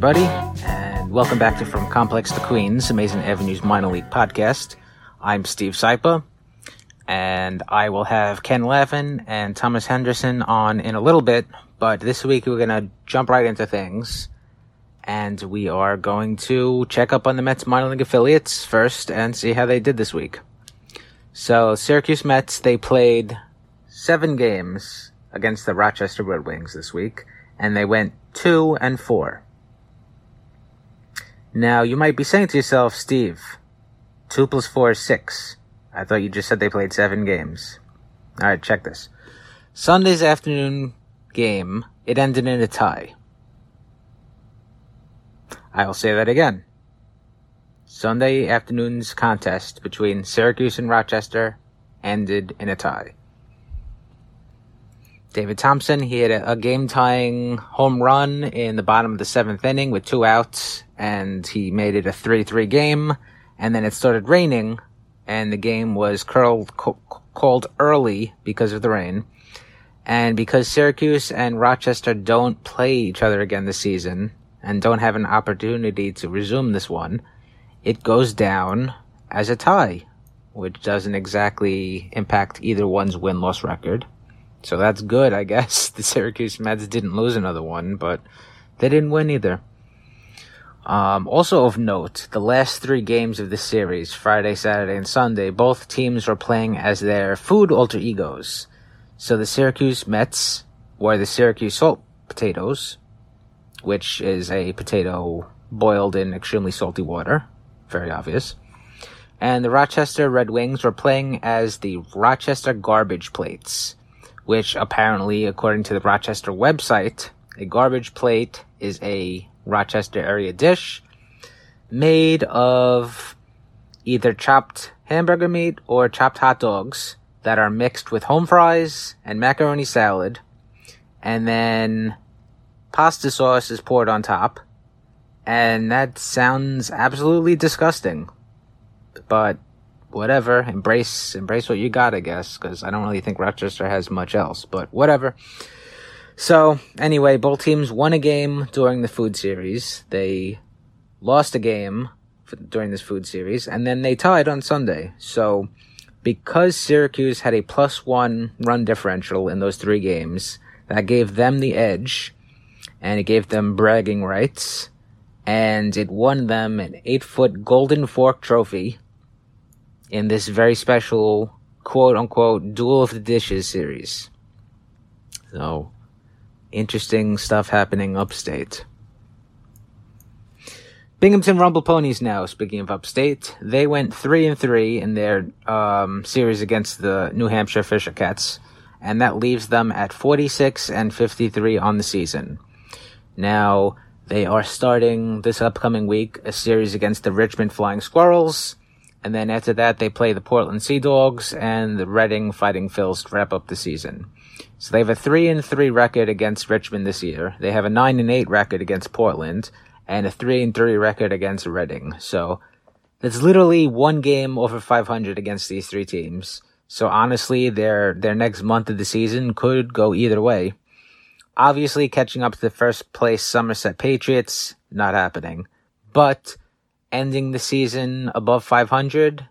Everybody, and welcome back to From Complex to Queens, Amazin' Avenues Minor League Podcast. I'm Steve Sypa, and I will have Ken Levin and Thomas Henderson on in a little bit, but this week we're going to jump right into things, and we are going to check up on the Mets minor league affiliates first and see how they did this week. So, Syracuse Mets, they played seven games against the Rochester Red Wings this week, and they went two and four. Now, you might be saying to yourself, Steve, two plus four is six. I thought you just said they played seven games. Alright, check this. Sunday's afternoon game, it ended in a tie. I'll say that again. Sunday afternoon's contest between Syracuse and Rochester ended in a tie. David Thompson, he had a, a game tying home run in the bottom of the seventh inning with two outs, and he made it a 3 3 game. And then it started raining, and the game was curled, called early because of the rain. And because Syracuse and Rochester don't play each other again this season, and don't have an opportunity to resume this one, it goes down as a tie, which doesn't exactly impact either one's win loss record. So that's good, I guess. The Syracuse Mets didn't lose another one, but they didn't win either. Um, also of note, the last three games of the series, Friday, Saturday, and Sunday, both teams were playing as their food alter egos. So the Syracuse Mets were the Syracuse Salt Potatoes, which is a potato boiled in extremely salty water. Very obvious. And the Rochester Red Wings were playing as the Rochester Garbage Plates, which apparently, according to the Rochester website, a garbage plate is a Rochester area dish made of either chopped hamburger meat or chopped hot dogs that are mixed with home fries and macaroni salad, and then pasta sauce is poured on top. And that sounds absolutely disgusting. But whatever, embrace embrace what you got, I guess, because I don't really think Rochester has much else. But whatever. So anyway, both teams won a game during the food series. They lost a game for, during this food series, and then they tied on Sunday. So because Syracuse had a plus one run differential in those three games, that gave them the edge, and it gave them bragging rights, and it won them an eight foot golden fork trophy in this very special quote unquote duel of the dishes series. So, interesting stuff happening upstate. Binghamton Rumble Ponies now, speaking of upstate, they went 3 and 3 in their um, series against the New Hampshire Fisher Cats, and that leaves them at 46 and 53 on the season. Now, they are starting this upcoming week a series against the Richmond Flying Squirrels, and then after that, they play the Portland Sea Dogs and the Reading Fighting Phils to wrap up the season. So they have a 3 and 3 record against Richmond this year. They have a 9 and 8 record against Portland and a 3 and 3 record against Reading. So that's literally one game over 500 against these three teams. So honestly, their their next month of the season could go either way. Obviously, catching up to the first place Somerset Patriots not happening. But ending the season above 500,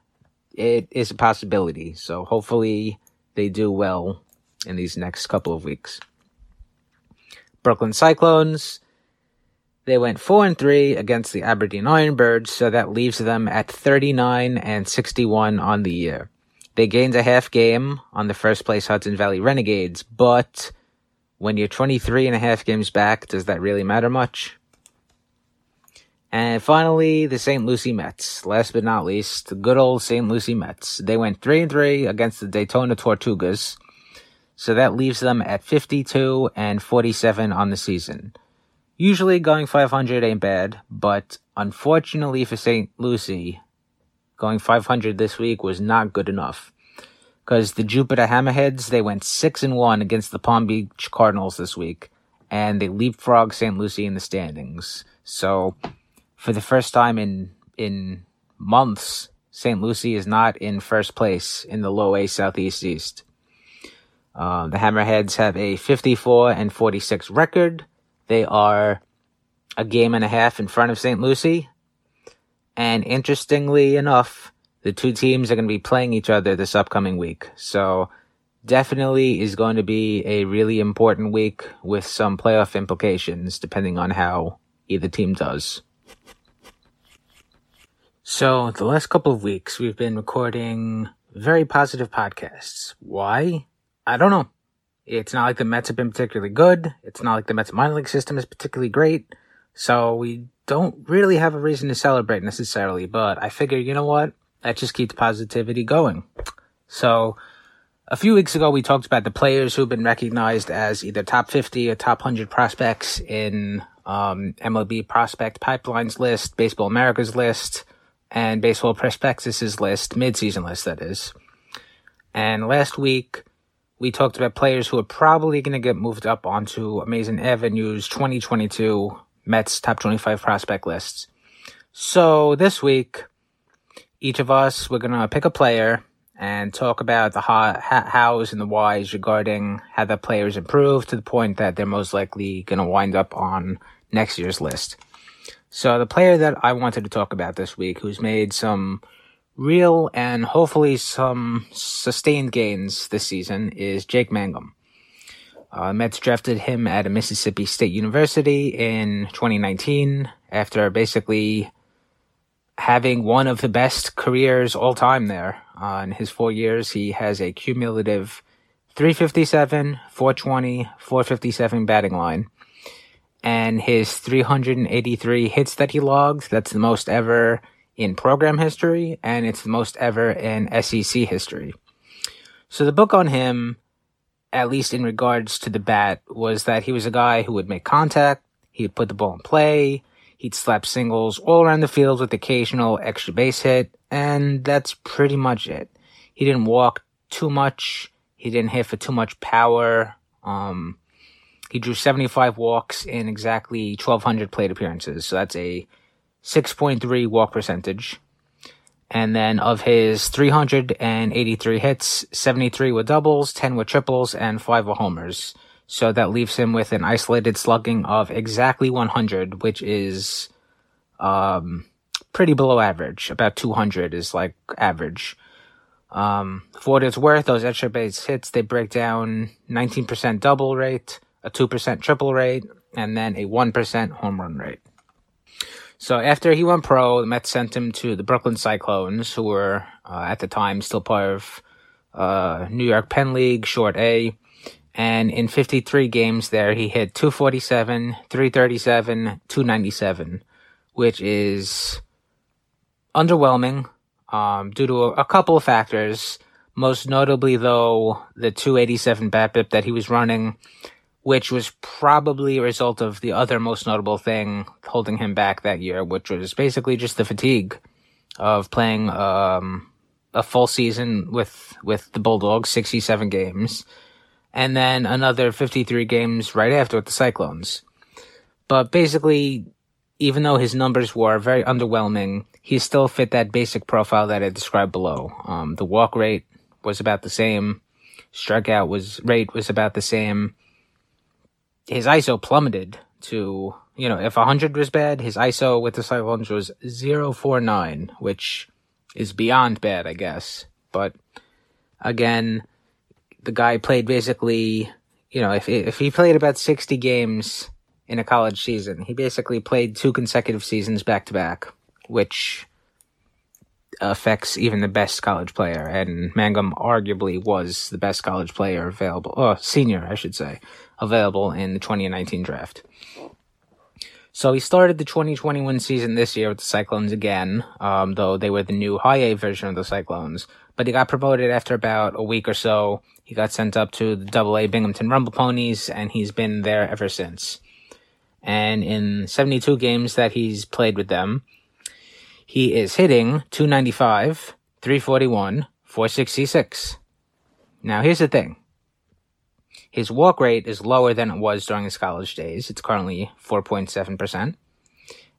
it is a possibility. So hopefully they do well in these next couple of weeks. Brooklyn Cyclones, they went 4 and 3 against the Aberdeen Ironbirds, so that leaves them at 39 and 61 on the year. They gained a half game on the first place Hudson Valley Renegades, but when you're 23 and a half games back, does that really matter much? And finally, the St. Lucie Mets. Last but not least, the good old St. Lucie Mets. They went 3 and 3 against the Daytona Tortugas. So that leaves them at 52 and 47 on the season. Usually going 500 ain't bad, but unfortunately for St. Lucie, going 500 this week was not good enough. Because the Jupiter Hammerheads, they went 6 and 1 against the Palm Beach Cardinals this week, and they leapfrogged St. Lucie in the standings. So for the first time in in months, St. Lucie is not in first place in the low A Southeast East. Uh, the Hammerheads have a 54 and 46 record. They are a game and a half in front of St. Lucie. And interestingly enough, the two teams are going to be playing each other this upcoming week. So definitely is going to be a really important week with some playoff implications depending on how either team does. So the last couple of weeks we've been recording very positive podcasts. Why? I don't know. It's not like the Mets have been particularly good. It's not like the Mets minor league system is particularly great. So we don't really have a reason to celebrate necessarily, but I figure, you know what? That just keeps positivity going. So a few weeks ago, we talked about the players who've been recognized as either top 50 or top 100 prospects in um, MLB Prospect Pipelines list, Baseball America's list, and Baseball Prospectus's list, midseason list, that is. And last week, we talked about players who are probably going to get moved up onto Amazin' Avenues 2022 Mets top 25 prospect lists. So this week, each of us, we're going to pick a player and talk about the how, hows and the whys regarding how the players improved to the point that they're most likely going to wind up on next year's list. So the player that I wanted to talk about this week, who's made some real and hopefully some sustained gains this season, is Jake Mangum. Uh, Mets drafted him at Mississippi State University in 2019 after basically having one of the best careers all time there. Uh, in his four years, he has a cumulative 357, 420, 457 batting line. And his 383 hits that he logs. That's the most ever in program history, and it's the most ever in SEC history. So the book on him at least in regards to the bat, was that he was a guy who would make contact, he'd put the ball in play, he'd slap singles all around the field with occasional extra base hit, and that's pretty much it. He didn't walk too much, he didn't hit for too much power. Um, he drew 75 walks in exactly 1,200 plate appearances, so that's a 6.3 walk percentage. And then of his 383 hits, 73 were doubles, 10 were triples, and 5 were homers. So that leaves him with an isolated slugging of exactly 100, which is um, pretty below average. About 200 is like average. Um, for what it's worth, those extra base hits, they break down 19% double rate, a 2% triple rate, and then a 1% home run rate. So after he went pro, the Mets sent him to the Brooklyn Cyclones, who were uh, at the time still part of uh, New York Penn League, short A. And in 53 games there, he hit 247, 337, 297, which is underwhelming um, due to a, a couple of factors. Most notably, though, the 287 BABIP that he was running which was probably a result of the other most notable thing holding him back that year, which was basically just the fatigue of playing um, a full season with with the Bulldogs, sixty seven games, and then another fifty three games right after with the Cyclones. But basically, even though his numbers were very underwhelming, he still fit that basic profile that I described below. Um, the walk rate was about the same, strikeout was rate was about the same his ISO plummeted to, you know, if 100 was bad, his ISO with the Cyclones was 049, which is beyond bad, I guess. But again, the guy played basically, you know, if if he played about 60 games in a college season, he basically played two consecutive seasons back to back, which affects even the best college player. And Mangum arguably was the best college player available, oh, senior, I should say, available in the 2019 draft. So he started the 2021 season this year with the Cyclones again, um, though they were the new high A version of the Cyclones. But he got promoted after about a week or so. He got sent up to the Double A Binghamton Rumble Ponies, and he's been there ever since. And in 72 games that he's played with them, he is hitting 295, 341, 466. Now here's the thing. His walk rate is lower than it was during his college days. It's currently 4.7%.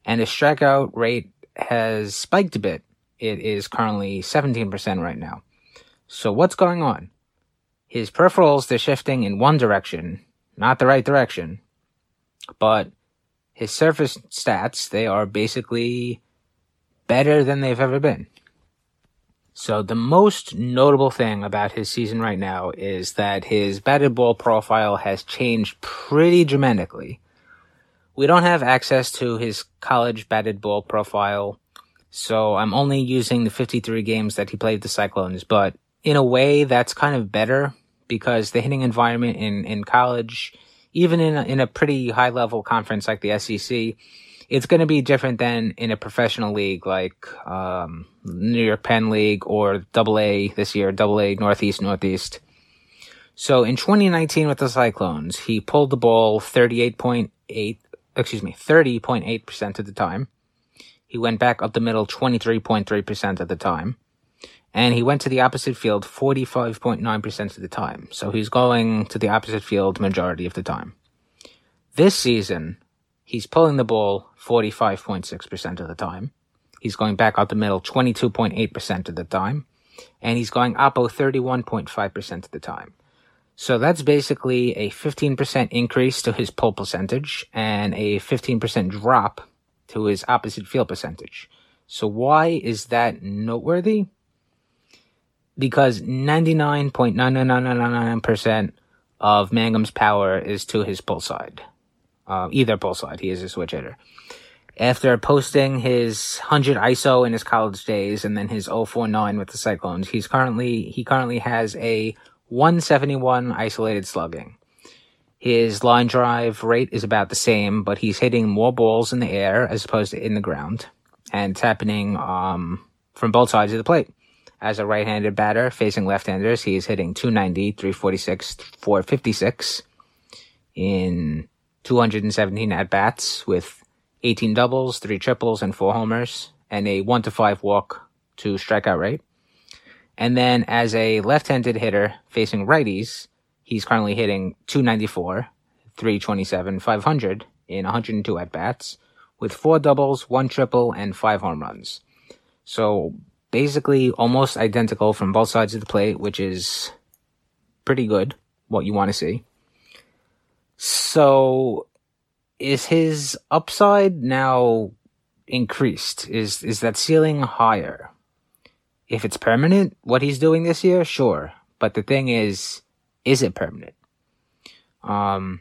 And his strikeout rate has spiked a bit. It is currently 17% right now. So what's going on? His peripherals, they're shifting in one direction, not the right direction, but his surface stats, they are basically better than they've ever been. So the most notable thing about his season right now is that his batted ball profile has changed pretty dramatically. We don't have access to his college batted ball profile, so I'm only using the 53 games that he played the Cyclones, but in a way that's kind of better because the hitting environment in, in college, even in a, in a pretty high level conference like the SEC, it's going to be different than in a professional league like um, New York Penn League or Double A this year, Double A Northeast Northeast. So in 2019 with the Cyclones, he pulled the ball 38.8, excuse me, 30.8% of the time. He went back up the middle 23.3% of the time. And he went to the opposite field 45.9% of the time. So he's going to the opposite field majority of the time. This season, He's pulling the ball 45.6% of the time. He's going back out the middle 22.8% of the time. And he's going oppo 31.5% of the time. So that's basically a 15% increase to his pull percentage and a 15% drop to his opposite field percentage. So why is that noteworthy? Because 99.99999% of Mangum's power is to his pull side uh, either pull side. He is a switch hitter. After posting his 100 ISO in his college days and then his 049 with the Cyclones, he's currently he currently has a 171 isolated slugging. His line drive rate is about the same, but he's hitting more balls in the air as opposed to in the ground, and it's happening um, from both sides of the plate. As a right-handed batter facing left-handers, he is hitting 290, 346, 456 in 217 at bats with 18 doubles, 3 triples, and 4 homers, and a 1 to 5 walk to strikeout rate. And then as a left handed hitter facing righties, he's currently hitting 294, 327, 500 in 102 at bats with 4 doubles, 1 triple, and 5 home runs. So basically almost identical from both sides of the plate, which is pretty good, what you want to see. So is his upside now increased? Is is that ceiling higher? If it's permanent, what he's doing this year, sure. But the thing is, is it permanent? Um,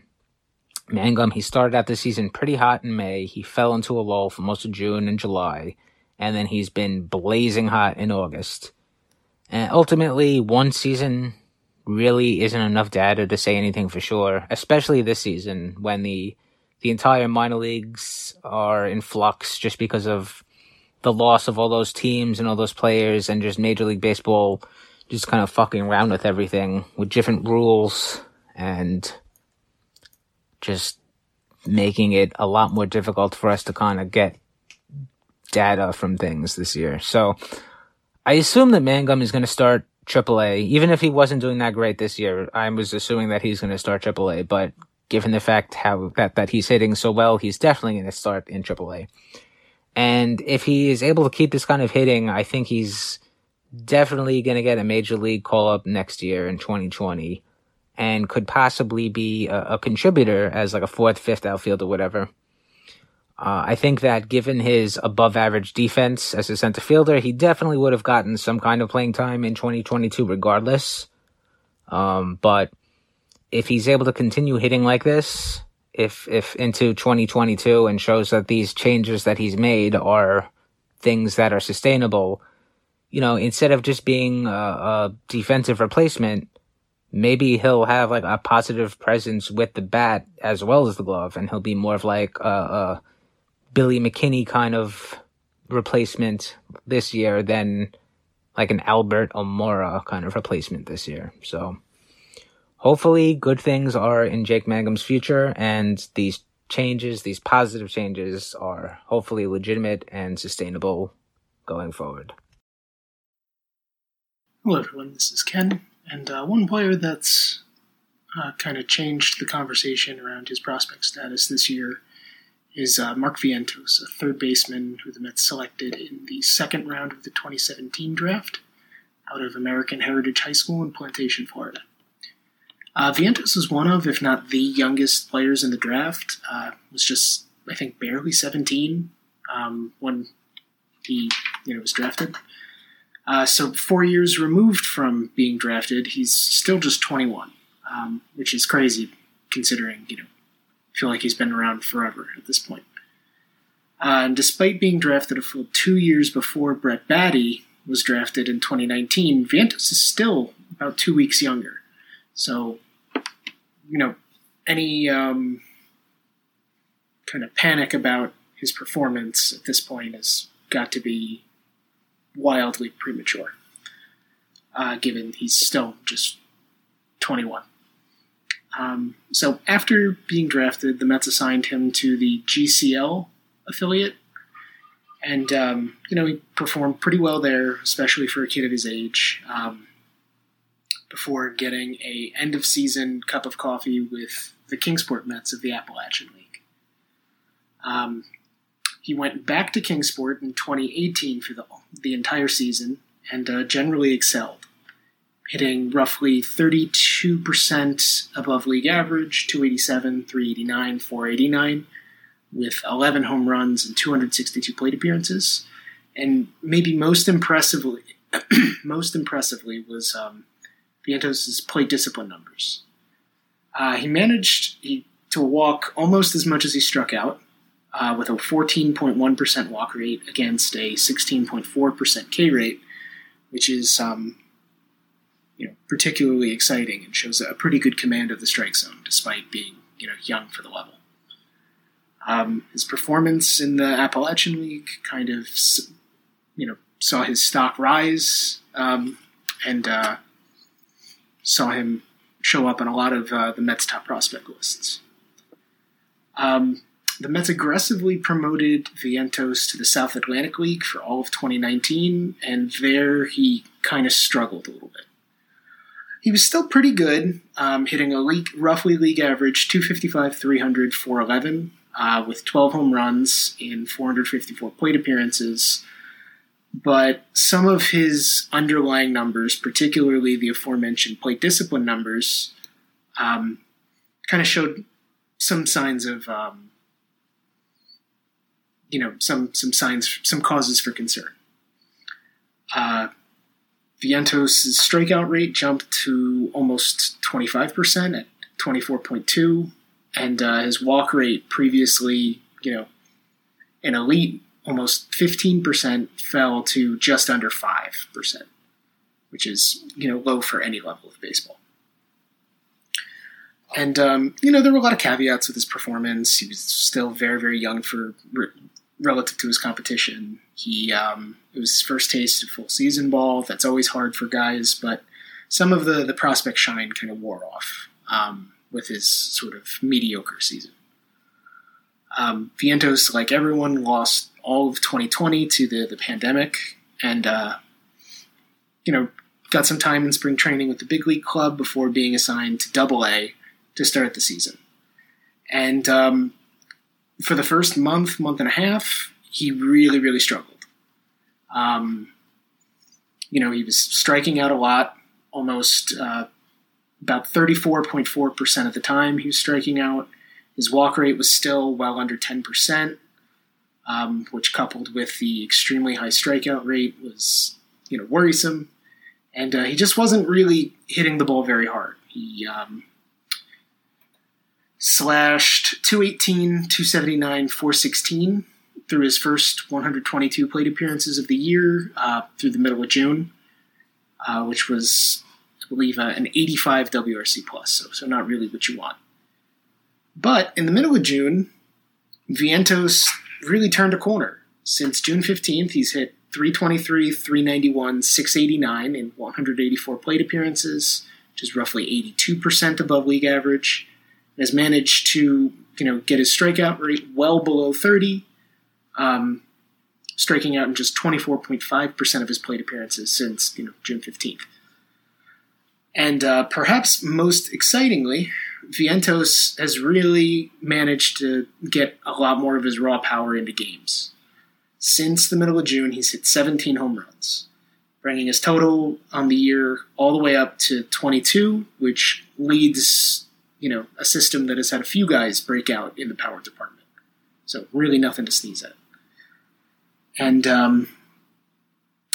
Mangum, he started out the season pretty hot in May. He fell into a lull for most of June and July, and then he's been blazing hot in August. And ultimately, one season really isn't enough data to say anything for sure, especially this season when the the entire minor leagues are in flux just because of the loss of all those teams and all those players and just Major League Baseball just kind of fucking around with everything with different rules and just making it a lot more difficult for us to kind of get data from things this year. So I assume that Mangum is going to start AAA, even if he wasn't doing that great this year. I was assuming that he's going to start AAA, but given the fact how that, that he's hitting so well, he's definitely going to start in AAA. And if he is able to keep this kind of hitting, I think he's definitely going to get a major league call up next year in 2020 and could possibly be a, a contributor as like a fourth, fifth outfield or whatever. Uh, I think that given his above average defense as a center fielder, he definitely would have gotten some kind of playing time in 2022 regardless. Um, but if he's able to continue hitting like this, if, if into 2022 and shows that these changes that he's made are things that are sustainable, you know, instead of just being a, a defensive replacement, maybe he'll have like a positive presence with the bat as well as the glove and he'll be more of like a, Billy McKinney kind of replacement this year than like an Albert Almora kind of replacement this year. So hopefully good things are in Jake Mangum's future and these changes, these positive changes are hopefully legitimate and sustainable going forward. Hello everyone, this is Ken, and uh, one player that's uh, kind of changed the conversation around his prospect status this year is uh, Mark Vientos, a third baseman who the Mets selected in the second round of the 2017 draft out of American Heritage High School in Plantation, Florida. Uh, Vientos is one of, if not the youngest players in the draft. Uh, was just I think, barely 17 um, when he you know was drafted. Uh, so four years removed from being drafted, he's still just 21, um, which is crazy considering you know feel like he's been around forever at this point. Uh, and despite being drafted a full two years before Brett Baty was drafted in 2019, Vientos is still about two weeks younger. So, you know, any um, kind of panic about his performance at this point has got to be wildly premature, uh, given he's still just 21. Um, so after being drafted, the Mets assigned him to the GCL affiliate, and um, you know he performed pretty well there, especially for a kid of his age. Um, before getting a end of season cup of coffee with the Kingsport Mets of the Appalachian League. Um, he went back to Kingsport in 2018 for the, the entire season and uh, generally excelled, hitting roughly 32% above league average, 287, 389, 489, with 11 home runs and 262 plate appearances. And maybe most impressively, most impressively was um, Vientos' plate discipline numbers. Uh, he managed he, to walk almost as much as he struck out, uh, with a 14.1% walk rate against a 16.4% K rate, which is um, you know particularly exciting and shows a pretty good command of the strike zone, despite being you know young for the level. Um, his performance in the Appalachian League kind of you know saw his stock rise um, and uh, saw him show up on a lot of uh, the Mets' top prospect lists. Um, the Mets aggressively promoted Vientos to the South Atlantic League for all of 2019, and there he kind of struggled a little bit. He was still pretty good, um, hitting a league, roughly league average 255, 300, 411, uh, with 12 home runs in 454 plate appearances. But some of his underlying numbers, particularly the aforementioned plate discipline numbers, um, kind of showed some signs of um, you know some some signs, some causes for concern. Uh, Vientos' strikeout rate jumped to almost 25% at 24.2, and uh, his walk rate previously, you know, an elite almost 15% fell to just under 5%, which is, you know, low for any level of baseball. And, um, you know, there were a lot of caveats with his performance. He was still very, very young for relative to his competition. He um, it was his first taste of full season ball. That's always hard for guys, but some of the the prospect shine kind of wore off um, with his sort of mediocre season. Um, Vientos, like everyone, lost all of 2020 to the the pandemic, and uh, you know got some time in spring training with the big league club before being assigned to Double A to start the season. And um, for the first month, month and a half, he really, really struggled. Um, you know, he was striking out a lot, almost uh, about 34.4% of the time he was striking out. His walk rate was still well under 10%, um, which coupled with the extremely high strikeout rate was, you know, worrisome. And uh, he just wasn't really hitting the ball very hard. He um, slashed 218, 279, 416 through his first 122 plate appearances of the year uh, through the middle of June, uh, which was, I believe, uh, an 85 WRC plus, so, so not really what you want. But in the middle of June, Vientos really turned a corner. Since June 15th, he's hit 323, 391, 689 in 184 plate appearances, which is roughly 82% above league average has managed to you know get his strikeout rate well below 30, um, striking out in just 24.5% of his plate appearances since you know June 15th. And uh, perhaps most excitingly, Vientos has really managed to get a lot more of his raw power into games. Since the middle of June, he's hit 17 home runs, bringing his total on the year all the way up to 22, which leads you know, a system that has had a few guys break out in the power department. So really nothing to sneeze at. And um,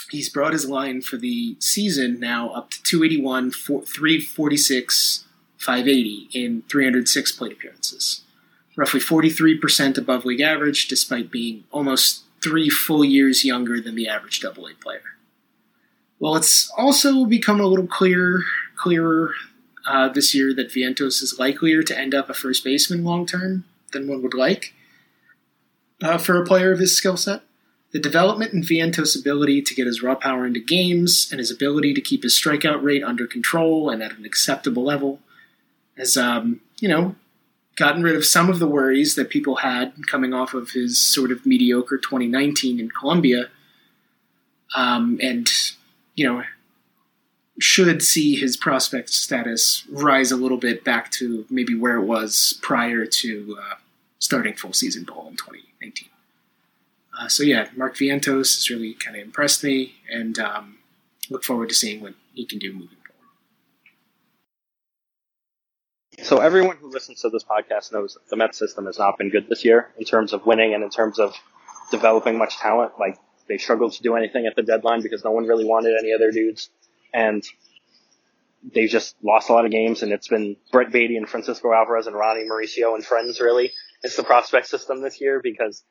he's brought his line for the season now up to 281, 346, 580 in 306 plate appearances. Roughly 43% above league average, despite being almost three full years younger than the average double A player. Well, it's also become a little clearer, clearer uh, this year that Vientos is likelier to end up a first baseman long term than one would like uh, for a player of his skill set. The development in Vientos' ability to get his raw power into games and his ability to keep his strikeout rate under control and at an acceptable level has, um, you know, gotten rid of some of the worries that people had coming off of his sort of mediocre 2019 in Columbia. Um, and, you know, should see his prospect status rise a little bit back to maybe where it was prior to uh, starting full season ball in 2019. Uh, so yeah, Mark Vientos has really kind of impressed me, and um, look forward to seeing what he can do moving forward. So everyone who listens to this podcast knows the Mets system has not been good this year in terms of winning and in terms of developing much talent. Like they struggled to do anything at the deadline because no one really wanted any other dudes and they've just lost a lot of games, and it's been Brett Baty and Francisco Alvarez and Ronny Mauricio and friends really. It's the prospect system this year because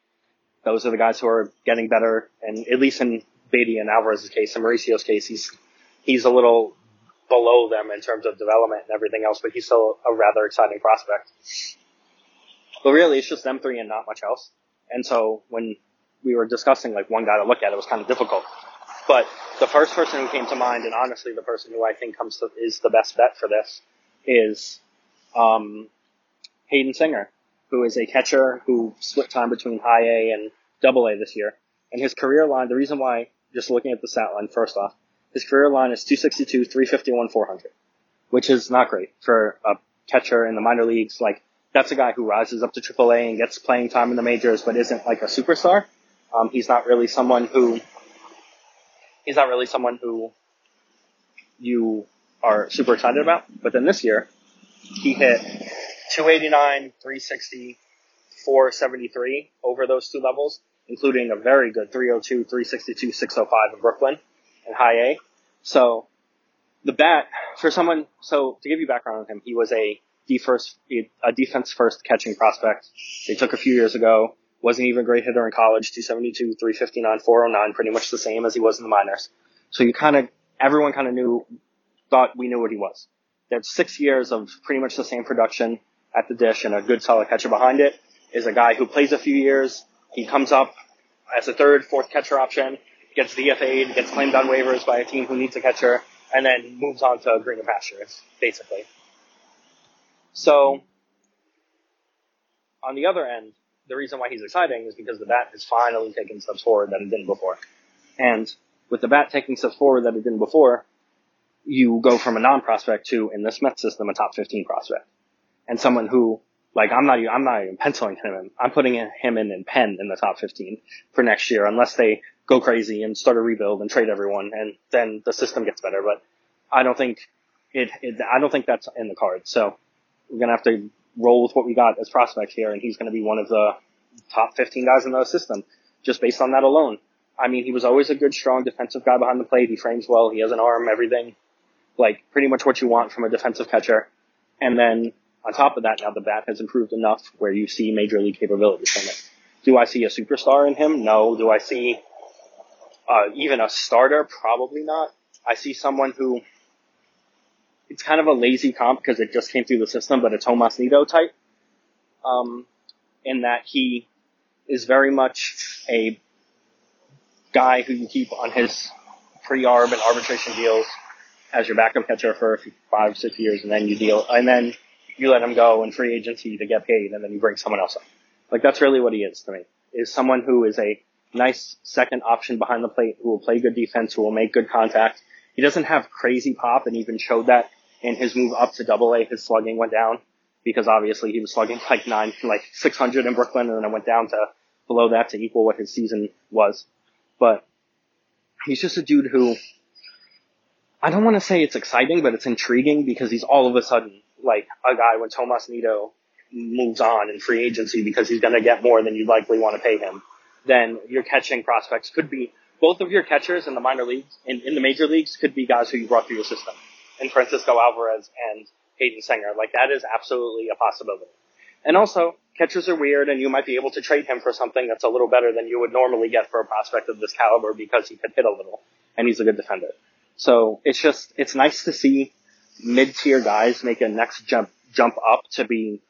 those are the guys who are getting better, and at least in Baty and Alvarez's case, in Mauricio's case, he's he's a little below them in terms of development and everything else, but he's still a rather exciting prospect. But really, it's just them three and not much else. And so when we were discussing like one guy to look at, it was kind of difficult. But the first person who came to mind, and honestly, the person who I think comes to, is the best bet for this, is um, Hayden Senger, who is a catcher who split time between High A and Double A this year. And his career line, the reason why, just looking at the stat line first off, his career line is 262, 351, 400, which is not great for a catcher in the minor leagues. Like that's a guy who rises up to AAA and gets playing time in the majors, but isn't like a superstar. Um, he's not really someone who he's not really someone who you are super excited about. But then this year, he hit 289, 360, 473 over those two levels, including a very good 302, 362, 605 in Brooklyn and high A. So the bat for someone, so to give you background on him, he was a defense, a defense first catching prospect. They took a few years ago. Wasn't even a great hitter in college, 272, 359, 409, pretty much the same as he was in the minors. So you kind of, everyone kind of knew, thought we knew what he was. That's six years of pretty much the same production at the dish and a good solid catcher behind it is a guy who plays a few years. He comes up as a third, fourth catcher option, gets DFA'd, gets claimed on waivers by a team who needs a catcher, and then moves on to greener pastures, basically. So, on the other end, the reason why he's exciting is because the bat has finally taken steps forward that it didn't before. And with the bat taking steps forward that it didn't before, you go from a non-prospect to, in this Mets system, a top 15 prospect. And someone who, like, I'm not, I'm not even penciling him in. I'm putting him in in pen in the top 15 for next year, unless they go crazy and start a rebuild and trade everyone, and then the system gets better. But I don't think it, it I don't think that's in the cards. So we're gonna have to roll with what we got as prospects here, and he's to be one of the top 15 guys in the system just based on that alone. I mean, he was always a good, strong defensive guy behind the plate. He frames well. He has an arm, everything. Like, pretty much what you want from a defensive catcher. And then, on top of that, now the bat has improved enough where you see major league capabilities from it. Do I see a superstar in him? No. Do I see uh, even a starter? Probably not. I see someone who it's kind of a lazy comp because it just came through the system, but a Tomas Nido type. Um, in that he is very much a guy who you keep on his pre-arb and arbitration deals as your backup catcher for five, six years, and then you deal, and then you let him go in free agency to get paid, and then you bring someone else up. Like that's really what he is to me. Is someone who is a nice second option behind the plate, who will play good defense, who will make good contact. He doesn't have crazy pop, and even showed that in his move up to double A, his slugging went down because obviously he was slugging like nine, like 600 in Brooklyn and then it went down to below that to equal what his season was. But he's just a dude who I don't want to say it's exciting, but it's intriguing because he's all of a sudden like a guy when Tomas Nido moves on in free agency because he's going to get more than you'd likely want to pay him, then your catching prospects could be both of your catchers in the minor leagues, in, in the major leagues, could be guys who you brought through your system. And Francisco Alvarez and Hayden Senger. Like that is absolutely a possibility. And also, catchers are weird and you might be able to trade him for something that's a little better than you would normally get for a prospect of this caliber because he could hit a little and he's a good defender. So it's just, it's nice to see mid-tier guys make a next jump, jump up to be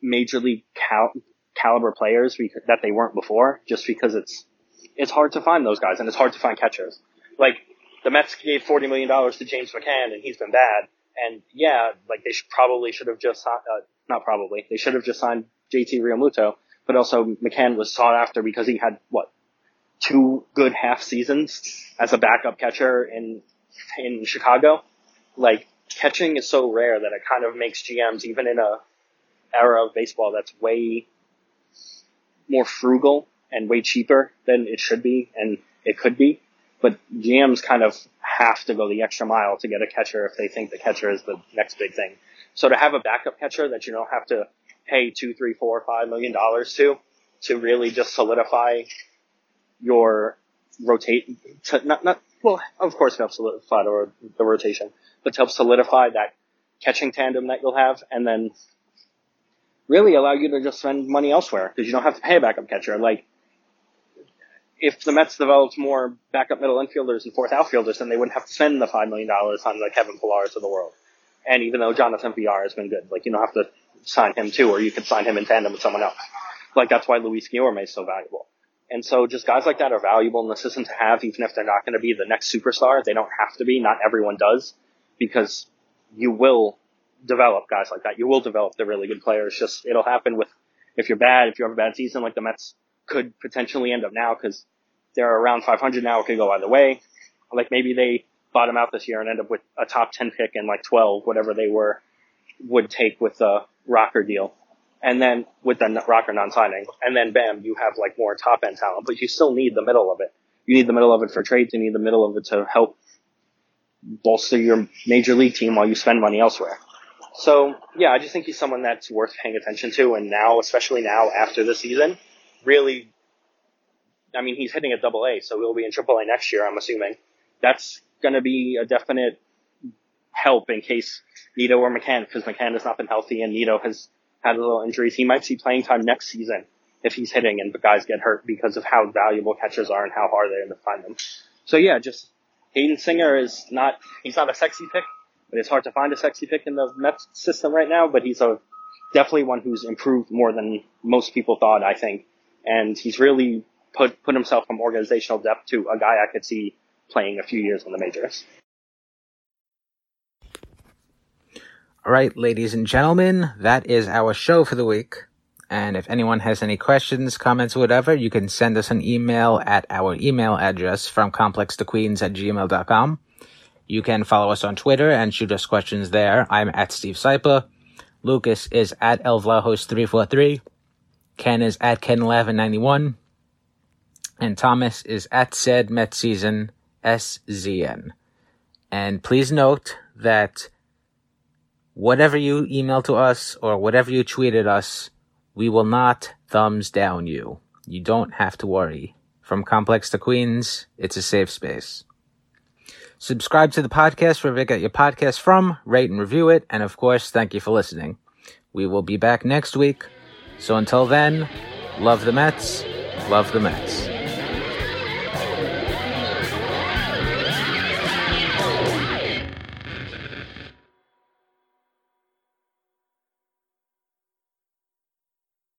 major league cal- caliber players that they weren't before just because it's, it's hard to find those guys and it's hard to find catchers. Like the Mets gave $40 million to James McCann and he's been bad. And yeah, like they should probably should have just, uh, not probably, they should have just signed JT Realmuto, but also McCann was sought after because he had what, two good half seasons as a backup catcher in, in Chicago. Like catching is so rare that it kind of makes GMs, even in a era of baseball that's way more frugal and way cheaper than it should be and it could be. But GMs kind of have to go the extra mile to get a catcher if they think the catcher is the next big thing. So to have a backup catcher that you don't have to pay two, three, four, five million dollars to, to really just solidify your rotate, to not, not, well, of course help solidify the rotation, to help solidify that catching tandem that you'll have and then really allow you to just spend money elsewhere because you don't have to pay a backup catcher. Like, if the Mets developed more backup middle infielders and fourth outfielders, then they wouldn't have to spend the five million dollars on the Kevin Pillars of the world. And even though Jonathan Villar has been good, like you don't have to sign him too, or you could sign him in tandem with someone else. Like that's why Luis Guillorme is so valuable. And so just guys like that are valuable in the system to have, even if they're not going to be the next superstar. They don't have to be. Not everyone does, because you will develop guys like that. You will develop the really good players. Just it'll happen with if you're bad, if you have a bad season, like the Mets could potentially end up now because they're around 500 now. It could go either way. Like maybe they bottom out this year and end up with a top 10 pick and like 12, whatever they were, would take with the Rocker deal. And then with the Rocker non-signing. And then bam, you have like more top end talent, but you still need the middle of it. You need the middle of it for trades. You need the middle of it to help bolster your major league team while you spend money elsewhere. So yeah, I just think he's someone that's worth paying attention to. And now, especially now after the season, really I mean, he's hitting a double A, so he'll be in triple A next year, I'm assuming. That's going to be a definite help in case Nido or McCann, because McCann has not been healthy and Nido has had a little injuries. He might see playing time next season if he's hitting and the guys get hurt because of how valuable catchers are and how hard they are to find them. So yeah, just Hayden Senger is not, he's not a sexy pick, but it's hard to find a sexy pick in the Mets system right now, but he's a, definitely one who's improved more than most people thought, I think. And he's really put put himself from organizational depth to a guy I could see playing a few years in the majors. All right, ladies and gentlemen, that is our show for the week. And if anyone has any questions, comments, whatever, you can send us an email at our email address from complextoqueens at gmail.com. You can follow us on Twitter and shoot us questions there. I'm at Steve Sypa. Lucas is at elvlahos343. Ken is at Ken1191 and Thomas is at said Met season SZN. And please note that whatever you email to us or whatever you tweeted us, we will not thumbs down you. You don't have to worry. From Complex to Queens, it's a safe space. Subscribe to the podcast wherever you get your podcast from, rate and review it, and of course, thank you for listening. We will be back next week. So until then, love the Mets, love the Mets.